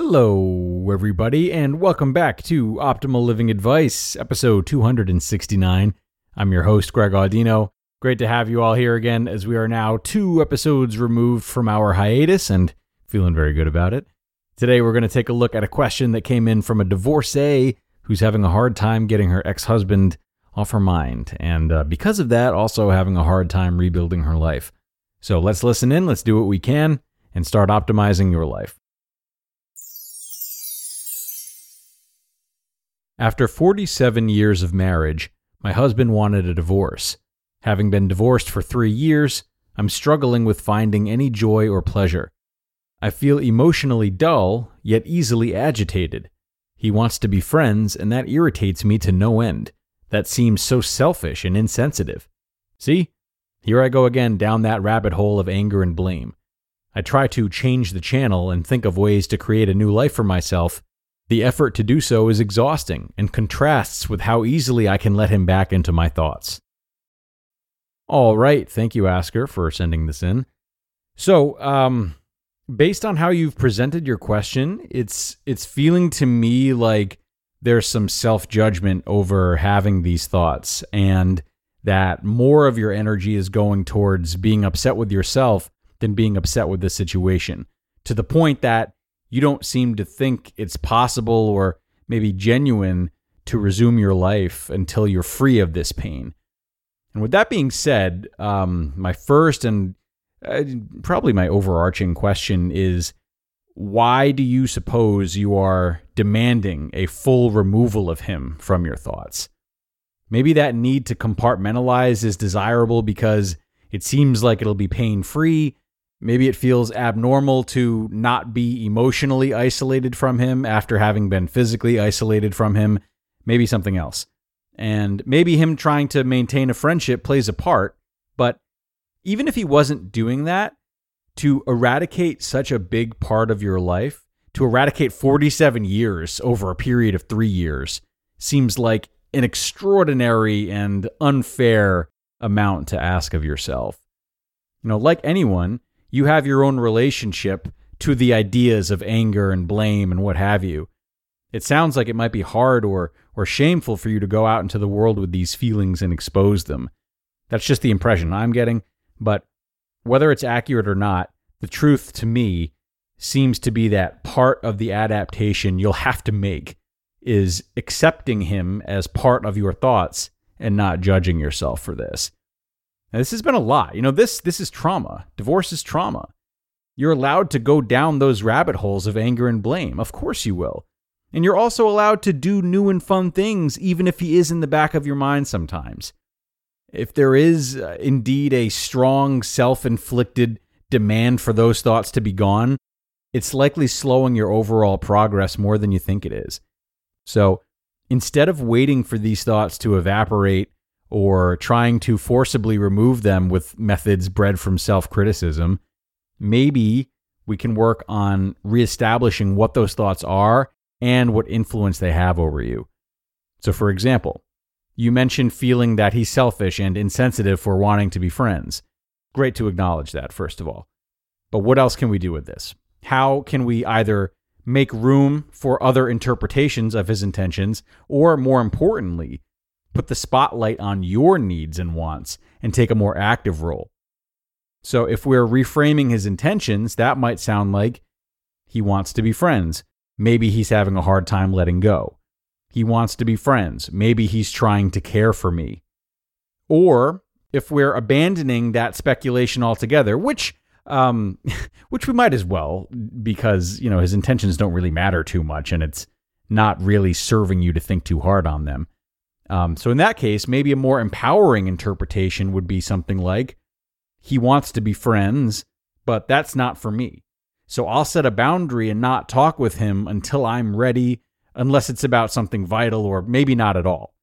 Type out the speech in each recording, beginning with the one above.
Hello, everybody, and welcome back to Optimal Living Advice, episode 269. I'm your host, Greg Audino. Great to have you all here again as we are now two episodes removed from our hiatus and feeling very good about it. Today, we're going to take a look at a question that came in from a divorcee who's having a hard time getting her ex husband off her mind, and uh, because of that, also having a hard time rebuilding her life. So let's listen in, let's do what we can, and start optimizing your life. After 47 years of marriage, my husband wanted a divorce. Having been divorced for three years, I'm struggling with finding any joy or pleasure. I feel emotionally dull, yet easily agitated. He wants to be friends, and that irritates me to no end. That seems so selfish and insensitive. See? Here I go again down that rabbit hole of anger and blame. I try to change the channel and think of ways to create a new life for myself, the effort to do so is exhausting and contrasts with how easily I can let him back into my thoughts. All right, thank you, Asker, for sending this in. So, um, based on how you've presented your question, it's it's feeling to me like there's some self judgment over having these thoughts, and that more of your energy is going towards being upset with yourself than being upset with the situation, to the point that you don't seem to think it's possible or maybe genuine to resume your life until you're free of this pain. And with that being said, um, my first and uh, probably my overarching question is why do you suppose you are demanding a full removal of him from your thoughts? Maybe that need to compartmentalize is desirable because it seems like it'll be pain free Maybe it feels abnormal to not be emotionally isolated from him after having been physically isolated from him. Maybe something else. And maybe him trying to maintain a friendship plays a part. But even if he wasn't doing that, to eradicate such a big part of your life, to eradicate 47 years over a period of three years, seems like an extraordinary and unfair amount to ask of yourself. You know, like anyone, you have your own relationship to the ideas of anger and blame and what have you. It sounds like it might be hard or or shameful for you to go out into the world with these feelings and expose them. That's just the impression I'm getting, but whether it's accurate or not, the truth to me seems to be that part of the adaptation you'll have to make is accepting him as part of your thoughts and not judging yourself for this. Now, this has been a lot. You know, this this is trauma. Divorce is trauma. You're allowed to go down those rabbit holes of anger and blame. Of course you will. And you're also allowed to do new and fun things, even if he is in the back of your mind sometimes. If there is uh, indeed a strong self inflicted demand for those thoughts to be gone, it's likely slowing your overall progress more than you think it is. So instead of waiting for these thoughts to evaporate or trying to forcibly remove them with methods bred from self criticism, maybe we can work on reestablishing what those thoughts are and what influence they have over you. So, for example, you mentioned feeling that he's selfish and insensitive for wanting to be friends. Great to acknowledge that, first of all. But what else can we do with this? How can we either make room for other interpretations of his intentions, or more importantly, put the spotlight on your needs and wants and take a more active role. So if we're reframing his intentions, that might sound like he wants to be friends. Maybe he's having a hard time letting go. He wants to be friends. Maybe he's trying to care for me. Or if we're abandoning that speculation altogether, which um, which we might as well because you know his intentions don't really matter too much, and it's not really serving you to think too hard on them. Um, so in that case, maybe a more empowering interpretation would be something like, he wants to be friends, but that's not for me. So I'll set a boundary and not talk with him until I'm ready, unless it's about something vital or maybe not at all.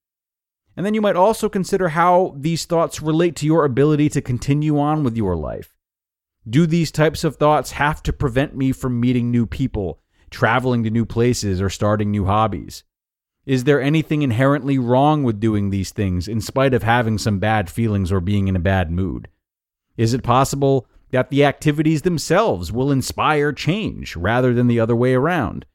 And then you might also consider how these thoughts relate to your ability to continue on with your life. Do these types of thoughts have to prevent me from meeting new people, traveling to new places, or starting new hobbies? Is there anything inherently wrong with doing these things in spite of having some bad feelings or being in a bad mood? Is it possible that the activities themselves will inspire change rather than the other way around.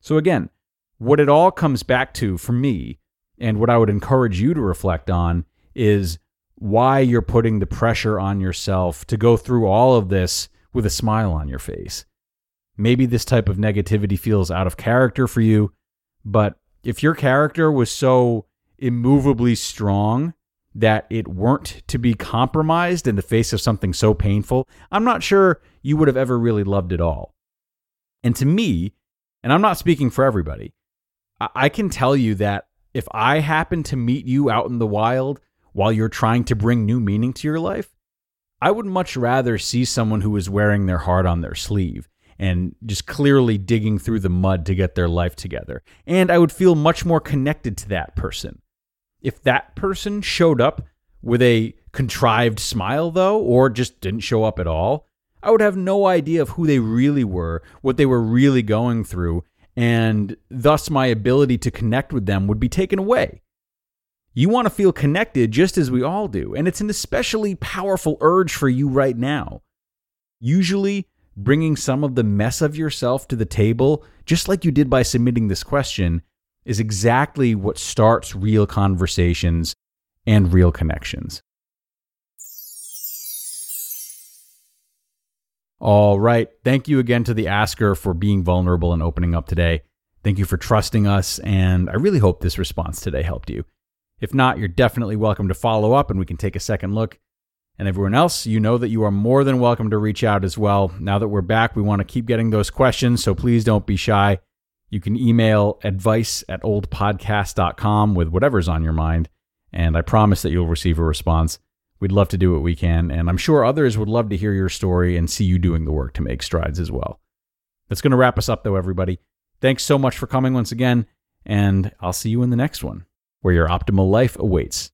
So, again, what it all comes back to for me, and what I would encourage you to reflect on, is why you're putting the pressure on yourself to go through all of this with a smile on your face. Maybe this type of negativity feels out of character for you, but if your character was so immovably strong that it weren't to be compromised in the face of something so painful, I'm not sure you would have ever really loved it all. And to me, and I'm not speaking for everybody, I can tell you that if I happen to meet you out in the wild while you're trying to bring new meaning to your life, I would much rather see someone who is wearing their heart on their sleeve and just clearly digging through the mud to get their life together. And I would feel much more connected to that person if that person showed up with a contrived smile, though, or just didn't show up at all, I would have no idea of who they really were, what they were really going through, and thus my ability to connect with them would be taken away. You want to feel connected just as we all do, and it's an especially powerful urge for you right now. Usually, bringing some of the mess of yourself to the table, just like you did by submitting this question, is exactly what starts real conversations and real connections. All right. Thank you again to the asker for being vulnerable and opening up today. Thank you for trusting us, and I really hope this response today helped you. If not, you're definitely welcome to follow up and we can take a second look. And everyone else, you know that you are more than welcome to reach out as well. Now that we're back, we want to keep getting those questions, so please don't be shy. You can email advice at oldpodcast.com with whatever's on your mind, and I promise that you'll receive a response. We'd love to do what we can, and I'm sure others would love to hear your story and see you doing the work to make strides as well. That's going to wrap us up, though, everybody. Thanks so much for coming once again, and I'll see you in the next one, where your optimal life awaits.